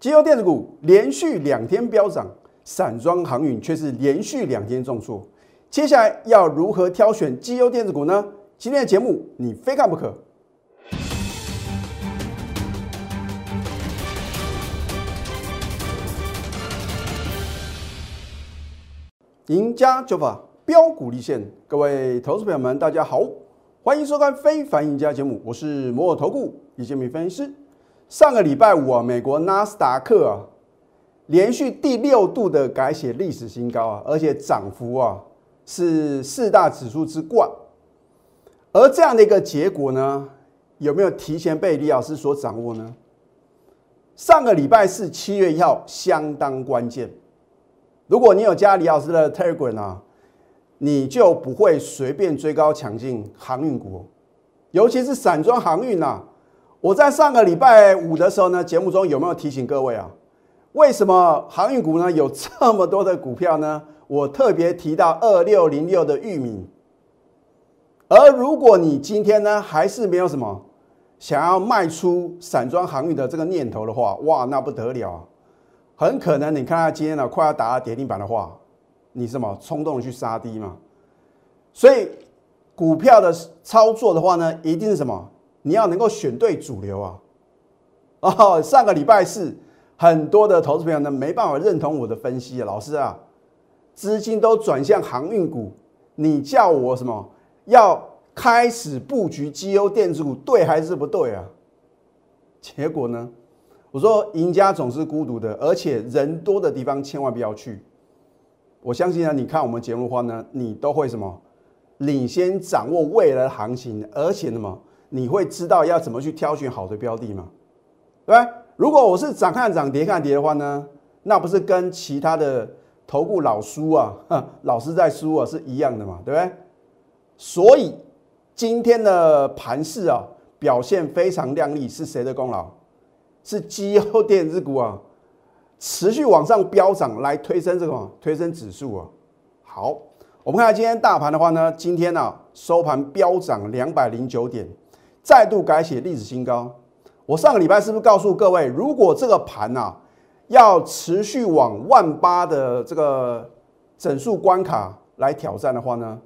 机油电子股连续两天飙涨，散装航运却是连续两天重挫。接下来要如何挑选机油电子股呢？今天的节目你非看不可。赢家就法标股立现，各位投资朋友们，大家好，欢迎收看《非凡赢家》节目，我是摩尔投顾李建明分析师。上个礼拜五啊，美国纳斯达克啊，连续第六度的改写历史新高啊，而且涨幅啊是四大指数之冠。而这样的一个结果呢，有没有提前被李老师所掌握呢？上个礼拜四七月一号相当关键。如果你有加李老师的 Telegram 啊，你就不会随便追高抢进航运股，尤其是散装航运呐。我在上个礼拜五的时候呢，节目中有没有提醒各位啊？为什么航运股呢有这么多的股票呢？我特别提到二六零六的玉米。而如果你今天呢还是没有什么想要卖出散装航运的这个念头的话，哇，那不得了啊！很可能你看到今天呢快要打到跌停板的话，你什么冲动去杀低嘛？所以股票的操作的话呢，一定是什么？你要能够选对主流啊！哦，上个礼拜四很多的投资朋友呢没办法认同我的分析啊，老师啊，资金都转向航运股，你叫我什么要开始布局绩优电子股，对还是不对啊？结果呢？我说，赢家总是孤独的，而且人多的地方千万不要去。我相信呢，你看我们节目的话呢，你都会什么领先掌握未来的行情，而且什么你会知道要怎么去挑选好的标的吗？对？如果我是涨看涨跌看跌的话呢，那不是跟其他的投顾老叔啊，老师在输啊是一样的嘛？对不对？所以今天的盘势啊表现非常亮丽，是谁的功劳？是机构电子股啊，持续往上飙涨来推升这个推升指数啊。好，我们看今天大盘的话呢，今天呢收盘飙涨两百零九点，再度改写历史新高。我上个礼拜是不是告诉各位，如果这个盘啊要持续往万八的这个整数关卡来挑战的话呢，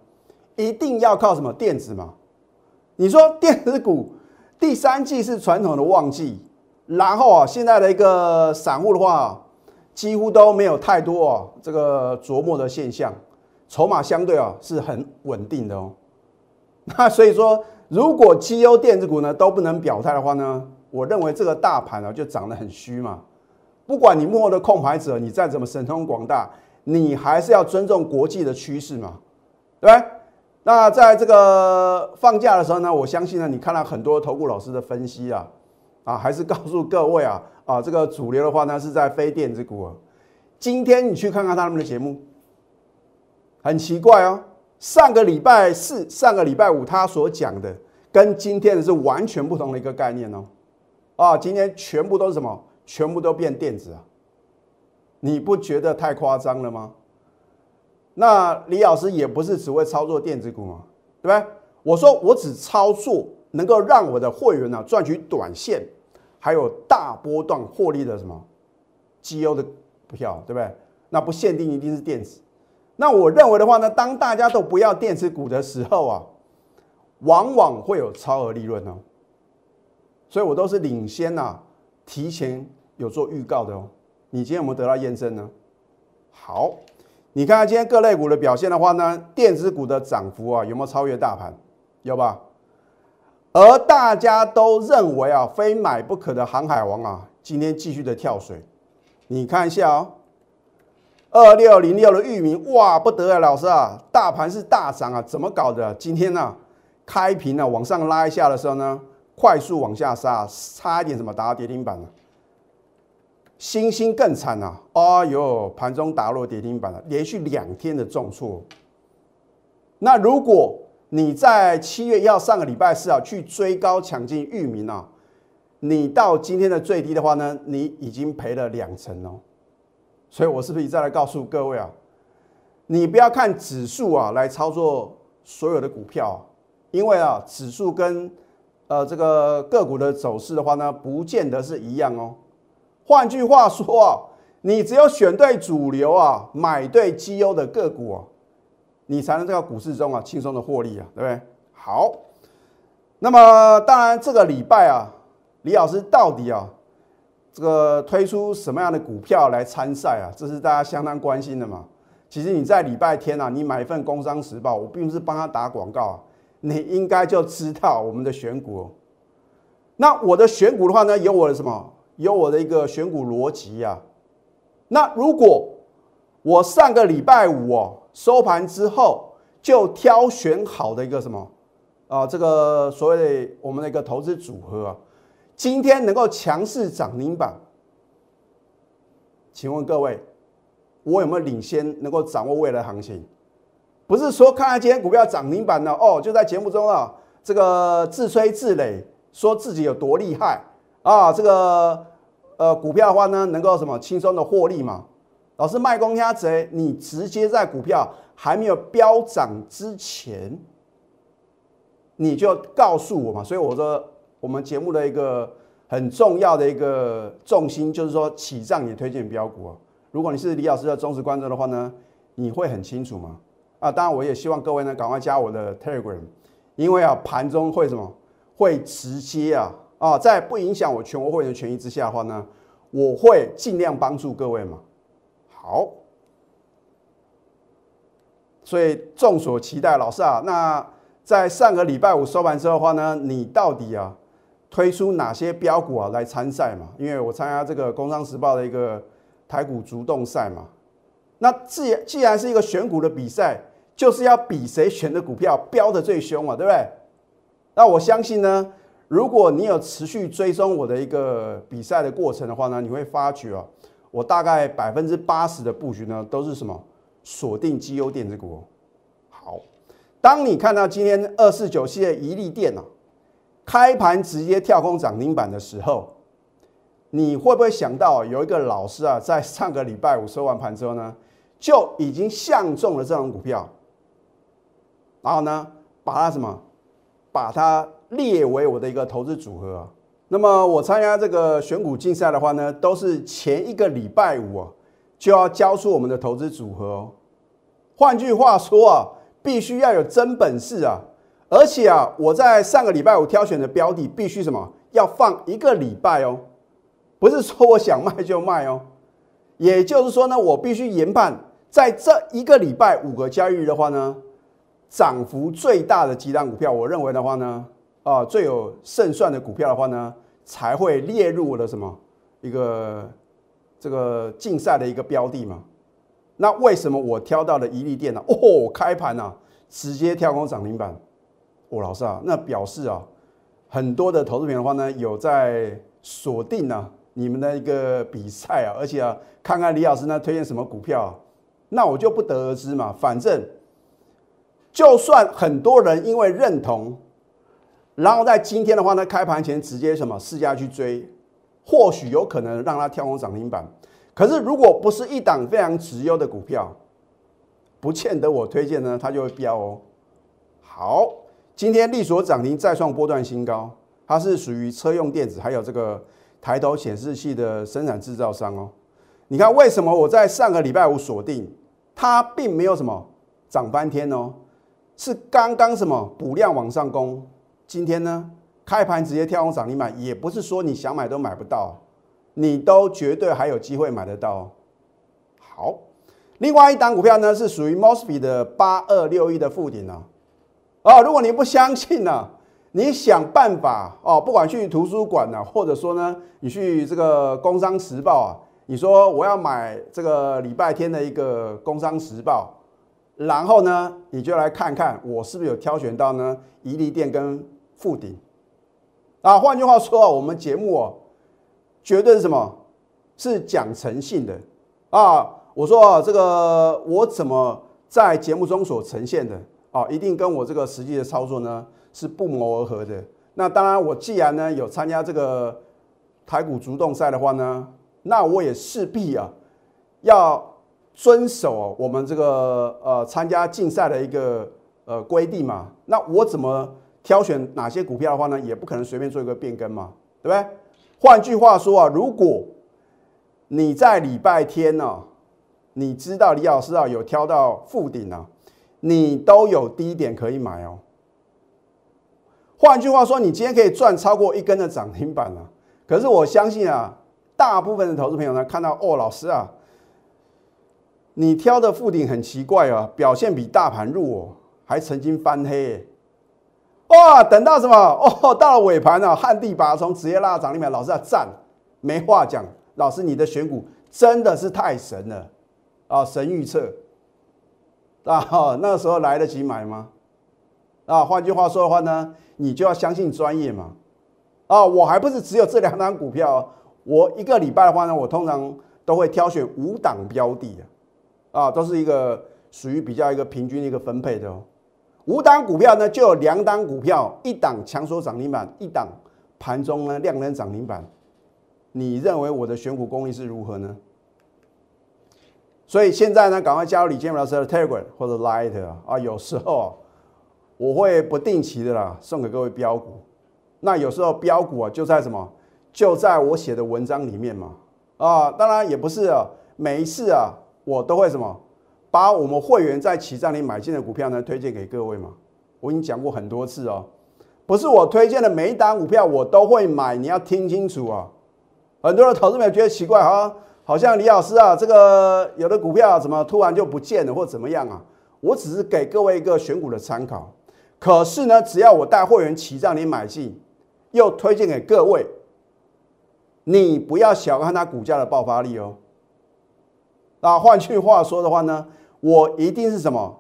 一定要靠什么电子嘛？你说电子股第三季是传统的旺季。然后啊，现在的一个散户的话，几乎都没有太多啊这个琢磨的现象，筹码相对啊是很稳定的哦。那所以说，如果绩优电子股呢都不能表态的话呢，我认为这个大盘啊就涨得很虚嘛。不管你幕后的控盘者你再怎么神通广大，你还是要尊重国际的趋势嘛，对对？那在这个放假的时候呢，我相信呢，你看到很多投顾老师的分析啊。啊，还是告诉各位啊啊，这个主流的话呢是在非电子股啊。今天你去看看他们的节目，很奇怪哦。上个礼拜四、上个礼拜五他所讲的，跟今天的是完全不同的一个概念哦。啊，今天全部都是什么？全部都变电子啊？你不觉得太夸张了吗？那李老师也不是只会操作电子股嘛，对不对？我说我只操作。能够让我的会员呢赚取短线，还有大波段获利的什么绩优的股票，对不对？那不限定一定是电子。那我认为的话呢，当大家都不要电子股的时候啊，往往会有超额利润哦。所以我都是领先呐，提前有做预告的哦。你今天有没有得到验证呢？好，你看看今天各类股的表现的话呢，电子股的涨幅啊有没有超越大盘？有吧？而大家都认为啊，非买不可的航海王啊，今天继续的跳水。你看一下哦，二六零六的域名，哇，不得了，老师啊，大盘是大涨啊，怎么搞的？今天呢，开平呢往上拉一下的时候呢，快速往下杀，差一点什么打到跌停板了。星星更惨啊，哎呦，盘中打落跌停板了，连续两天的重挫。那如果你在七月一号上个礼拜四啊，去追高抢进域名啊，你到今天的最低的话呢，你已经赔了两成哦。所以我是不是再来告诉各位啊，你不要看指数啊来操作所有的股票，因为啊指数跟呃这个个股的走势的话呢，不见得是一样哦。换句话说啊，你只有选对主流啊，买对绩优的个股啊，你才能在股市中啊轻松的获利啊，对不对？好，那么当然这个礼拜啊，李老师到底啊这个推出什么样的股票来参赛啊？这是大家相当关心的嘛。其实你在礼拜天啊，你买一份《工商时报》，我并不是帮他打广告啊，你应该就知道我们的选股。那我的选股的话呢，有我的什么？有我的一个选股逻辑呀。那如果我上个礼拜五哦收盘之后就挑选好的一个什么啊，这个所谓的我们的一个投资组合，今天能够强势涨停板，请问各位，我有没有领先，能够掌握未来行情？不是说看到今天股票涨停板了哦，就在节目中啊，这个自吹自擂，说自己有多厉害啊，这个。呃，股票的话呢，能够什么轻松的获利嘛？老师卖公鸭贼，你直接在股票还没有飙涨之前，你就告诉我嘛。所以我说，我们节目的一个很重要的一个重心，就是说起涨也推荐标股啊。如果你是李老师的忠实观众的话呢，你会很清楚吗？啊，当然我也希望各位呢赶快加我的 Telegram，因为啊盘中会什么会直接啊。啊，在不影响我全国会员的权益之下的话呢，我会尽量帮助各位嘛。好，所以众所期待，老师啊，那在上个礼拜五收盘之后的话呢，你到底啊推出哪些标股啊来参赛嘛？因为我参加这个《工商时报》的一个台股主动赛嘛。那既既然是一个选股的比赛，就是要比谁选的股票飙的最凶嘛，对不对？那我相信呢。如果你有持续追踪我的一个比赛的过程的话呢，你会发觉啊，我大概百分之八十的布局呢都是什么锁定绩优电子股。好，当你看到今天二四九七的一利电啊，开盘直接跳空涨停板的时候，你会不会想到有一个老师啊，在上个礼拜五收完盘之后呢，就已经相中了这种股票，然后呢，把它什么，把它。列为我的一个投资组合。那么我参加这个选股竞赛的话呢，都是前一个礼拜五啊就要交出我们的投资组合哦。换句话说啊，必须要有真本事啊。而且啊，我在上个礼拜五挑选的标的必须什么？要放一个礼拜哦，不是说我想卖就卖哦。也就是说呢，我必须研判在这一个礼拜五个交易日的话呢，涨幅最大的几档股票，我认为的话呢。啊，最有胜算的股票的话呢，才会列入我的什么一个这个竞赛的一个标的嘛？那为什么我挑到了一利电呢？哦，开盘啊，直接跳空涨停板。哦，老师啊，那表示啊，很多的投资品的话呢，有在锁定呢你们的一个比赛啊，而且啊，看看李老师呢推荐什么股票，那我就不得而知嘛。反正就算很多人因为认同。然后在今天的话呢，开盘前直接什么试驾去追，或许有可能让它跳空涨停板。可是如果不是一档非常直优的股票，不见得我推荐呢，它就会飙哦。好，今天力所涨停再创波段新高，它是属于车用电子还有这个抬头显示器的生产制造商哦。你看为什么我在上个礼拜五锁定它，并没有什么涨翻天哦，是刚刚什么补量往上攻。今天呢，开盘直接跳空涨停板，也不是说你想买都买不到，你都绝对还有机会买得到。好，另外一档股票呢是属于 Mosby 的八二六一的附顶呢。哦，如果你不相信呢，你想办法哦，不管去图书馆呢，或者说呢，你去这个工商时报啊，你说我要买这个礼拜天的一个工商时报，然后呢，你就来看看我是不是有挑选到呢，宜利店跟。复顶啊！换句话说啊，我们节目哦，绝对是什么？是讲诚信的啊！我说啊，这个我怎么在节目中所呈现的啊，一定跟我这个实际的操作呢是不谋而合的。那当然，我既然呢有参加这个台股主动赛的话呢，那我也势必啊要遵守我们这个呃参加竞赛的一个呃规定嘛。那我怎么？挑选哪些股票的话呢，也不可能随便做一个变更嘛，对不对？换句话说啊，如果你在礼拜天呢，你知道李老师啊有挑到附顶啊，你都有低点可以买哦。换句话说，你今天可以赚超过一根的涨停板了。可是我相信啊，大部分的投资朋友呢，看到哦，老师啊，你挑的附顶很奇怪啊，表现比大盘弱哦，还曾经翻黑。哇，等到什么？哦，到了尾盘啊，旱地拔葱，直接拉涨停板。老师要，赞，没话讲。老师，你的选股真的是太神了啊！神预测啊，那个时候来得及买吗？啊，换句话说的话呢，你就要相信专业嘛。啊，我还不是只有这两档股票，我一个礼拜的话呢，我通常都会挑选五档标的啊，啊，都是一个属于比较一个平均的一个分配的哦。五档股票呢，就有两档股票，一档强缩涨停板，一档盘中呢量能涨停板。你认为我的选股功力是如何呢？所以现在呢，赶快加入李建老师的 Telegram 或者 Light 啊，有时候我会不定期的啦送给各位标股。那有时候标股啊就在什么？就在我写的文章里面嘛啊，当然也不是啊，每一次啊我都会什么，把我们会员在起账里买进的股票呢推荐给各位嘛。我已经讲过很多次哦，不是我推荐的每一单股票我都会买，你要听清楚啊。很多的投资者觉得奇怪哈，好像李老师啊，这个有的股票怎么突然就不见了或怎么样啊？我只是给各位一个选股的参考。可是呢，只要我带会员齐让你买进，又推荐给各位，你不要小看它股价的爆发力哦。那换句话说的话呢，我一定是什么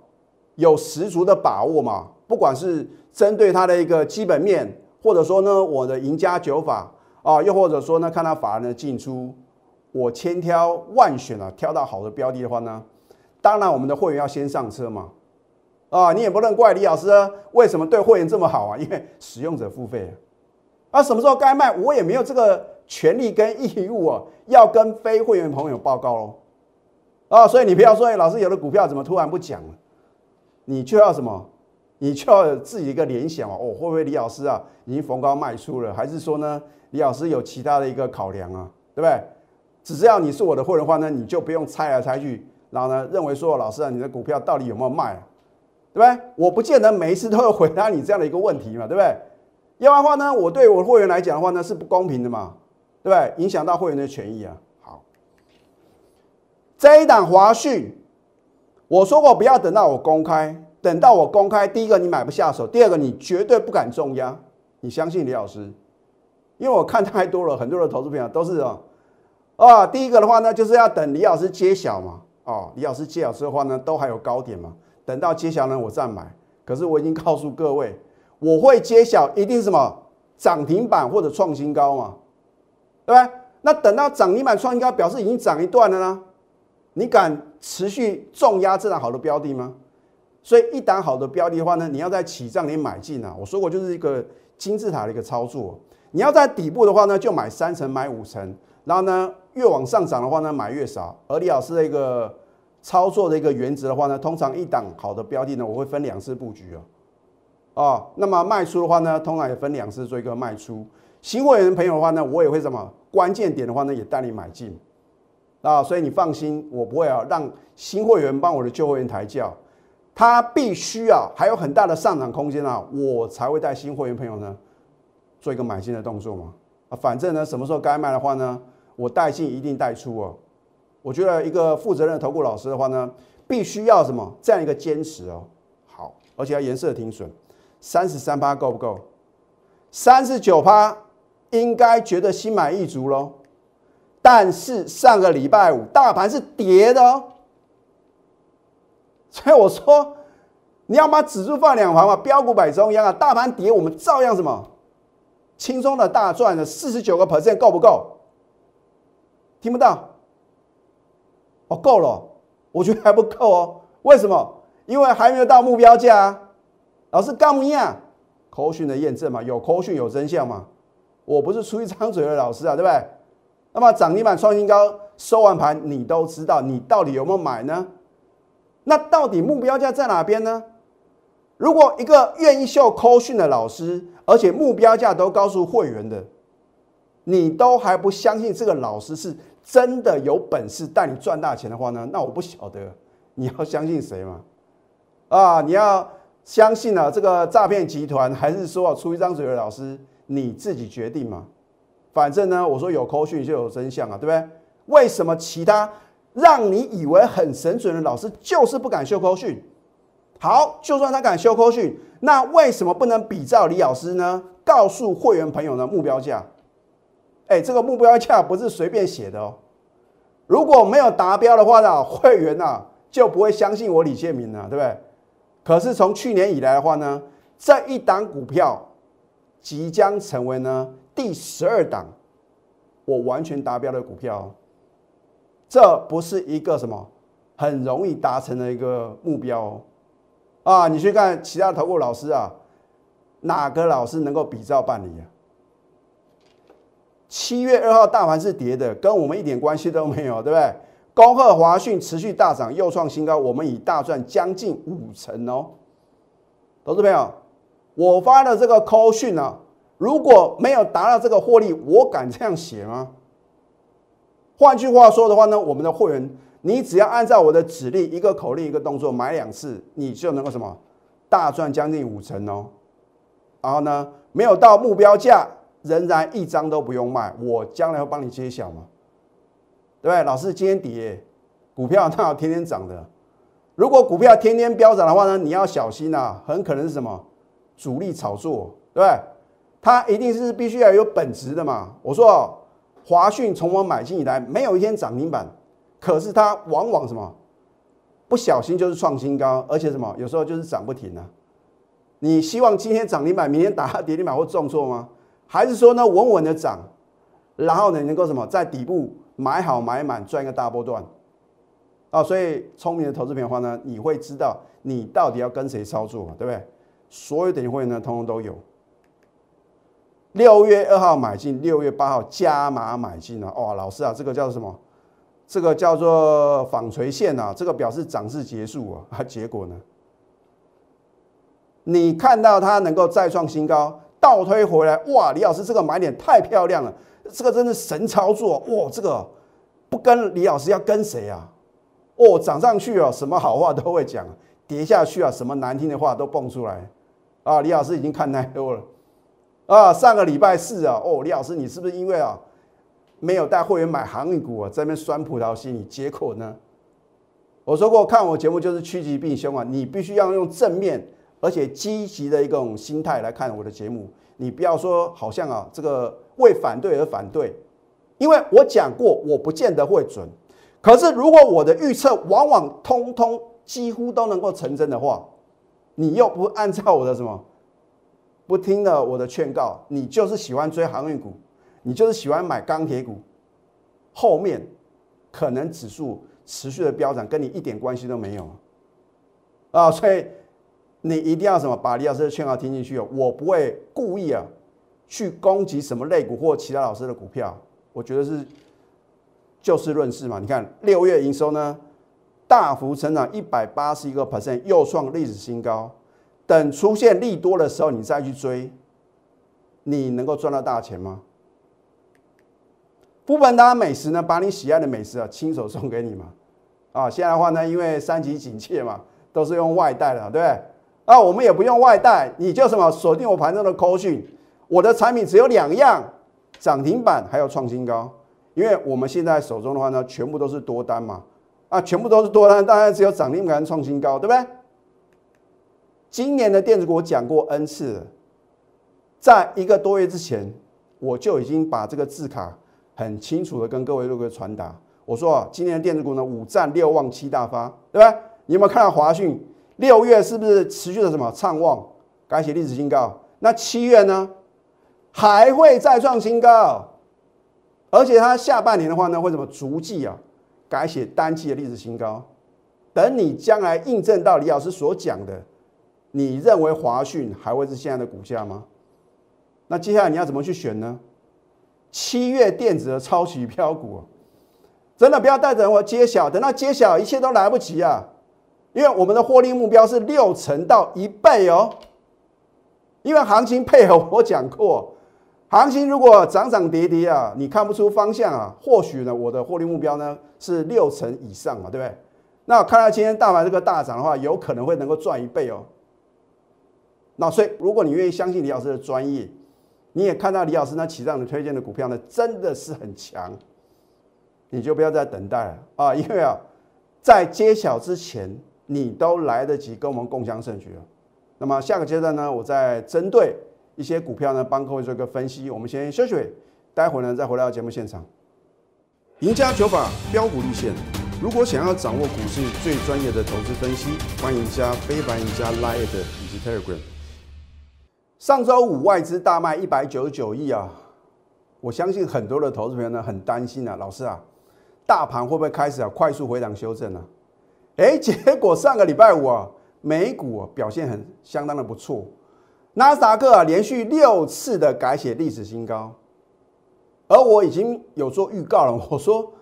有十足的把握嘛？不管是针对它的一个基本面，或者说呢，我的赢家九法。啊，又或者说呢，看到法人的进出，我千挑万选啊，挑到好的标的的话呢，当然我们的会员要先上车嘛。啊，你也不能怪李老师为什么对会员这么好啊，因为使用者付费啊，什么时候该卖，我也没有这个权利跟义务啊，要跟非会员朋友报告喽。啊，所以你不要说，哎，老师有的股票怎么突然不讲了？你就要什么？你就要自己一个联想哦，会不会李老师啊已经逢高卖出了，还是说呢？李老师有其他的一个考量啊，对不对？只要你是我的会员的话呢，你就不用猜来猜去，然后呢，认为说老师啊，你的股票到底有没有卖，对不对？我不见得每一次都会回答你这样的一个问题嘛，对不对？要不然的话呢，我对我会员来讲的话呢，是不公平的嘛，对不对？影响到会员的权益啊。这一档华讯，我说过不要等到我公开，等到我公开，第一个你买不下手，第二个你绝对不敢重压，你相信李老师。因为我看太多了，很多的投资朋友都是啊，啊，第一个的话呢，就是要等李老师揭晓嘛，哦，李老师揭晓之后的话呢，都还有高点嘛，等到揭晓呢，我再买。可是我已经告诉各位，我会揭晓，一定是什么涨停板或者创新高嘛，对不对？那等到涨停板创新高，表示已经涨一段了呢，你敢持续重压这档好的标的吗？所以一档好的标的的话呢，你要在起涨点买进啊。我说过，就是一个金字塔的一个操作。你要在底部的话呢，就买三层、买五层，然后呢，越往上涨的话呢，买越少。而李老师的一个操作的一个原则的话呢，通常一档好的标的呢，我会分两次布局哦。啊，那么卖出的话呢，通常也分两次做一个卖出。新会员朋友的话呢，我也会什么关键点的话呢，也带你买进啊。所以你放心，我不会啊让新会员帮我的旧会员抬轿，他必须啊还有很大的上涨空间啊，我才会带新会员朋友呢。做一个买进的动作嘛，啊，反正呢，什么时候该卖的话呢，我带进一定带出哦。我觉得一个负责任的投顾老师的话呢，必须要什么这样一个坚持哦。好，而且要颜色停损，三十三趴够不够？三十九趴应该觉得心满意足喽。但是上个礼拜五大盘是跌的哦，所以我说你要把指数放两旁嘛，标股摆中央啊，大盘跌我们照样什么？轻松的大赚了四十九个 percent 够不够？听不到？哦，够了，我觉得还不够哦。为什么？因为还没有到目标价啊。老师干么样？口讯的验证嘛，有口讯有真相嘛。我不是出一张嘴的老师啊，对不对？那么涨停板创新高收完盘，你都知道，你到底有没有买呢？那到底目标价在哪边呢？如果一个愿意秀扣讯的老师，而且目标价都告诉会员的，你都还不相信这个老师是真的有本事带你赚大钱的话呢，那我不晓得你要相信谁嘛？啊，你要相信啊这个诈骗集团，还是说出一张嘴的老师？你自己决定嘛。反正呢，我说有扣讯就有真相啊，对不对？为什么其他让你以为很神准的老师就是不敢修扣讯？好，就算他敢修扣讯，那为什么不能比照李老师呢？告诉会员朋友的目标价？哎，这个目标价不是随便写的哦。如果没有达标的话呢，会员呐就不会相信我李建明了，对不对？可是从去年以来的话呢，这一档股票即将成为呢第十二档我完全达标的股票，这不是一个什么很容易达成的一个目标啊！你去看其他投顾老师啊，哪个老师能够比照办理啊？七月二号大盘是跌的，跟我们一点关系都没有，对不对？恭贺华讯持续大涨，又创新高，我们已大赚将近五成哦。投资朋友，我发的这个 co 讯啊，如果没有达到这个获利，我敢这样写吗？换句话说的话呢，我们的会员，你只要按照我的指令，一个口令一个动作买两次，你就能够什么大赚将近五成哦。然后呢，没有到目标价。仍然一张都不用卖，我将来会帮你揭晓嘛？对不对？老师今天跌，股票它要天天涨的。如果股票天天飙涨的话呢，你要小心啊，很可能是什么主力炒作，对不对？它一定是必须要有本质的嘛。我说哦华讯从我买进以来没有一天涨停板，可是它往往什么不小心就是创新高，而且什么有时候就是涨不停啊。你希望今天涨停板，明天打跌停板会重挫吗？还是说呢，稳稳的涨，然后呢，能够什么在底部买好买满赚一个大波段啊？所以聪明的投资朋友的话呢，你会知道你到底要跟谁操作，对不对？所有等级会员呢，通通都有。六月二号买进，六月八号加码买进了。哇，老师啊，这个叫什么？这个叫做纺锤线啊，这个表示涨势结束啊。啊，结果呢？你看到它能够再创新高？倒推回来，哇！李老师这个买点太漂亮了，这个真是神操作哇！这个不跟李老师要跟谁啊？哦，涨上去啊，什么好话都会讲；跌下去啊，什么难听的话都蹦出来啊！李老师已经看太多了啊！上个礼拜四啊，哦，李老师你是不是因为啊没有带会员买航运股啊，在那边酸葡萄心理？结果呢？我说过，看我节目就是趋吉避凶啊，你必须要用正面。而且积极的一种心态来看我的节目，你不要说好像啊这个为反对而反对，因为我讲过我不见得会准，可是如果我的预测往往通通几乎都能够成真的话，你又不按照我的什么，不听了我的劝告，你就是喜欢追航运股，你就是喜欢买钢铁股，后面可能指数持续的飙涨跟你一点关系都没有啊，所以。你一定要什么把李老师的劝告听进去哦，我不会故意啊去攻击什么类股或其他老师的股票，我觉得是就事论事嘛。你看六月营收呢大幅成长一百八十一个 percent，又创历史新高。等出现利多的时候，你再去追，你能够赚到大钱吗？富本达美食呢，把你喜爱的美食啊亲手送给你嘛。啊，现在的话呢，因为三级警戒嘛，都是用外带的，对不对？啊，我们也不用外带，你就什么锁定我盘中的扣讯，我的产品只有两样，涨停板还有创新高，因为我们现在手中的话呢，全部都是多单嘛，啊，全部都是多单，当然只有涨停板创新高，对不对？今年的电子股我讲过 N 次了，在一个多月之前，我就已经把这个字卡很清楚的跟各位陆哥传达，我说啊，今年的电子股呢，五战六旺七大发，对吧？你有没有看到华讯？六月是不是持续的什么畅旺，改写历史新高？那七月呢，还会再创新高，而且它下半年的话呢，会怎么逐季啊改写单季的历史新高？等你将来印证到李老师所讲的，你认为华讯还会是现在的股价吗？那接下来你要怎么去选呢？七月电子的超级飘股，真的不要带着我揭晓，等到揭晓一切都来不及啊！因为我们的获利目标是六成到一倍哦，因为行情配合我讲过，行情如果涨涨跌跌啊，你看不出方向啊，或许呢，我的获利目标呢是六成以上嘛，对不对？那看到今天大盘这个大涨的话，有可能会能够赚一倍哦。那所以，如果你愿意相信李老师的专业，你也看到李老师那起涨的推荐的股票呢，真的是很强，你就不要再等待了啊，因为啊，在揭晓之前，你都来得及跟我们共享盛举了。那么下个阶段呢，我再针对。一些股票呢，帮各位做一个分析。我们先休息，待会儿呢再回到节目现场。赢家九法标股立线。如果想要掌握股市最专业的投资分析，欢迎加非凡、赢家 Line 以及 Telegram。上周五外资大卖一百九十九亿啊，我相信很多的投资朋友呢很担心啊，老师啊，大盘会不会开始啊快速回档修正呢？哎，结果上个礼拜五啊，美股表现很相当的不错。纳斯达克啊，连续六次的改写历史新高，而我已经有做预告了。我说，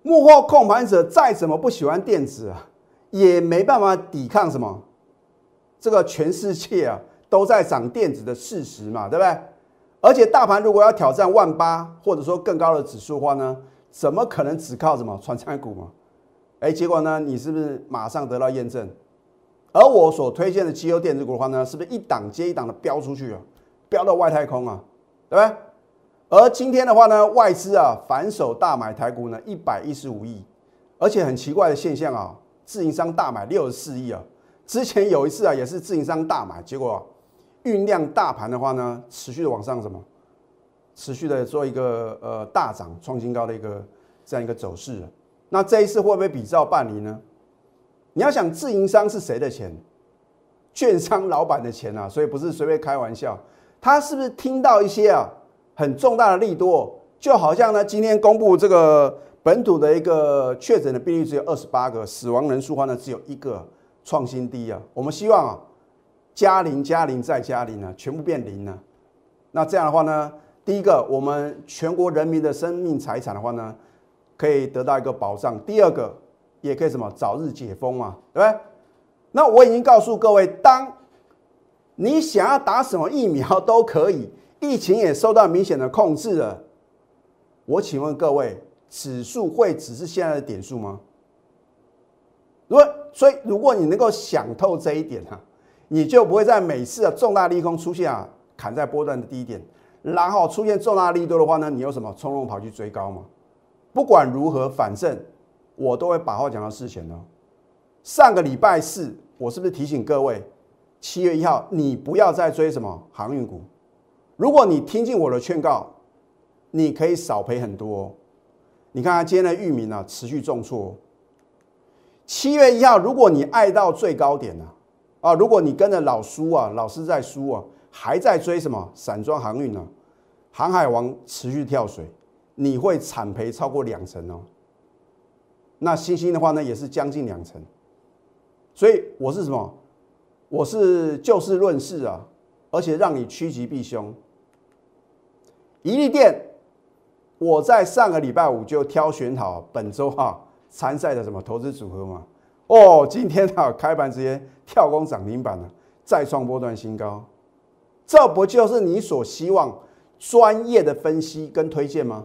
幕后控盘者再怎么不喜欢电子啊，也没办法抵抗什么这个全世界啊都在涨电子的事实嘛，对不对？而且大盘如果要挑战万八或者说更高的指数的话呢，怎么可能只靠什么传产股嘛？哎，结果呢，你是不是马上得到验证？而我所推荐的绩优电子股的话呢，是不是一档接一档的飙出去啊？飙到外太空啊，对不对？而今天的话呢，外资啊反手大买台股呢一百一十五亿，而且很奇怪的现象啊，自营商大买六十四亿啊。之前有一次啊，也是自营商大买，结果酝酿大盘的话呢，持续的往上什么？持续的做一个呃大涨创新高的一个这样一个走势。那这一次会不会比照办理呢？你要想自营商是谁的钱？券商老板的钱啊，所以不是随便开玩笑。他是不是听到一些啊很重大的利多？就好像呢，今天公布这个本土的一个确诊的病例只有二十八个，死亡人数话呢只有一个，创新低啊。我们希望啊，加零加零再加零啊，全部变零呢。那这样的话呢，第一个，我们全国人民的生命财产的话呢，可以得到一个保障。第二个。也可以什么早日解封嘛，对不对？那我已经告诉各位，当你想要打什么疫苗都可以，疫情也受到明显的控制了。我请问各位，指数会只是现在的点数吗？如果所以，如果你能够想透这一点哈，你就不会在每次的重大利空出现啊，砍在波段的低点，然后出现重大利多的话呢，你有什么冲动跑去追高吗？不管如何，反正。我都会把话讲到事前哦。上个礼拜四，我是不是提醒各位，七月一号你不要再追什么航运股？如果你听进我的劝告，你可以少赔很多。你看看今天的域名啊，持续重挫。七月一号，如果你爱到最高点呢，啊，啊如果你跟着老叔啊，老师在输啊，还在追什么散装航运呢？航海王持续跳水，你会惨赔超过两成哦。那星星的话呢，也是将近两成，所以我是什么？我是就事论事啊，而且让你趋吉避凶。一利店，我在上个礼拜五就挑选好本周哈参赛的什么投资组合嘛。哦，今天啊开盘直接跳空涨停板了，再创波段新高，这不就是你所希望专业的分析跟推荐吗？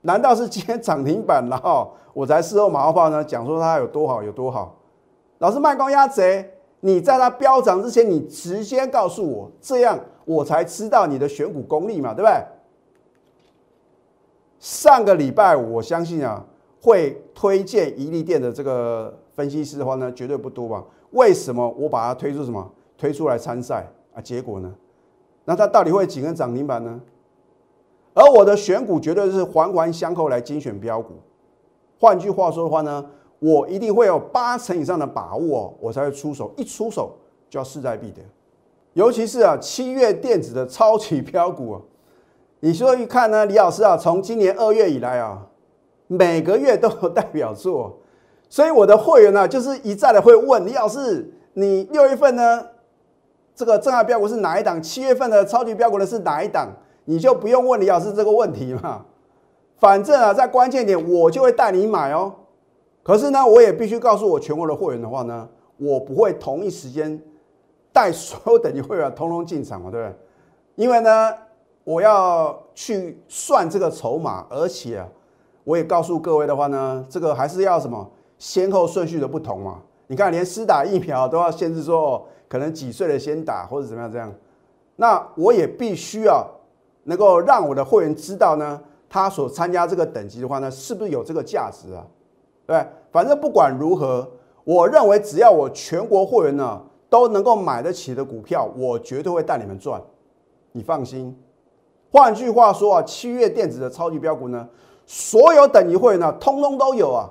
难道是今天涨停板了哈？我才事后马后炮呢，讲说它有多好有多好。老是卖光鸭贼，你在它飙涨之前，你直接告诉我，这样我才知道你的选股功力嘛，对不对？上个礼拜，我相信啊，会推荐宜利店的这个分析师的话呢，绝对不多吧？为什么我把它推出什么推出来参赛啊？结果呢？那它到底会几根涨停板呢？而我的选股绝对是环环相扣来精选标股，换句话说的话呢，我一定会有八成以上的把握，我才会出手，一出手就要势在必得。尤其是啊，七月电子的超级标股啊，你说一看呢，李老师啊，从今年二月以来啊，每个月都有代表作，所以我的会员呢，就是一再的会问李老师，你六月份呢，这个正二标股是哪一档？七月份的超级标股呢是哪一档？你就不用问李老师这个问题嘛，反正啊，在关键点我就会带你买哦。可是呢，我也必须告诉我全国的会员的话呢，我不会同一时间带所有等级会员通通进场嘛，对不对？因为呢，我要去算这个筹码，而且，我也告诉各位的话呢，这个还是要什么先后顺序的不同嘛。你看，连施打疫苗都要限制说，可能几岁的先打或者怎么样这样。那我也必须要能够让我的会员知道呢，他所参加这个等级的话呢，是不是有这个价值啊？对，反正不管如何，我认为只要我全国会员呢都能够买得起的股票，我绝对会带你们赚。你放心。换句话说啊，七月电子的超级标股呢，所有等级会员呢，通通都有啊。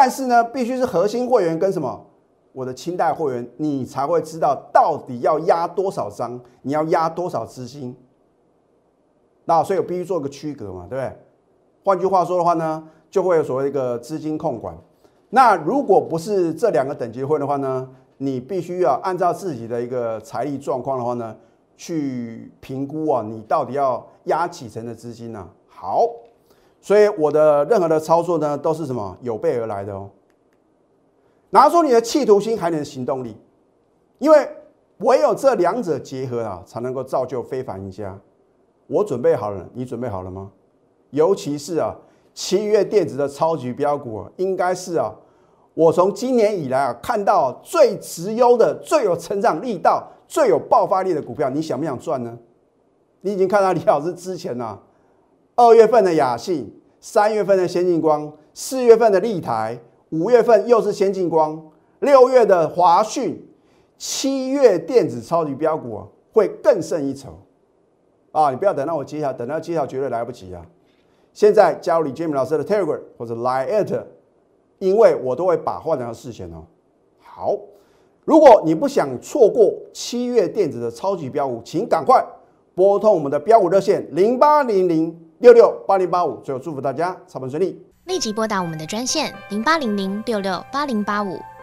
但是呢，必须是核心会员跟什么？我的清代会员，你才会知道到底要压多少张，你要压多少资金。那所以我必须做个区隔嘛，对不对？换句话说的话呢，就会有所谓一个资金控管。那如果不是这两个等级会的话呢，你必须要按照自己的一个财力状况的话呢。去评估啊，你到底要压几成的资金呢？好，所以我的任何的操作呢，都是什么有备而来的哦。拿出你的企图心，还能行动力，因为唯有这两者结合啊，才能够造就非凡赢家。我准备好了，你准备好了吗？尤其是啊，七月电子的超级标股啊，应该是啊，我从今年以来啊，看到最直优的、最有成长力道。最有爆发力的股票，你想不想赚呢？你已经看到李老师之前呢，二月份的雅信，三月份的先进光，四月份的立台，五月份又是先进光，六月的华讯，七月电子超级标股啊，会更胜一筹啊！你不要等到我揭晓，等到揭晓绝对来不及啊！现在加入李建明老师的 Telegram 或者 Line，因为我都会把话讲到事前哦。好。如果你不想错过七月电子的超级标股，请赶快拨通我们的标股热线零八零零六六八零八五。最后祝福大家操盘顺利，立即拨打我们的专线零八零零六六八零八五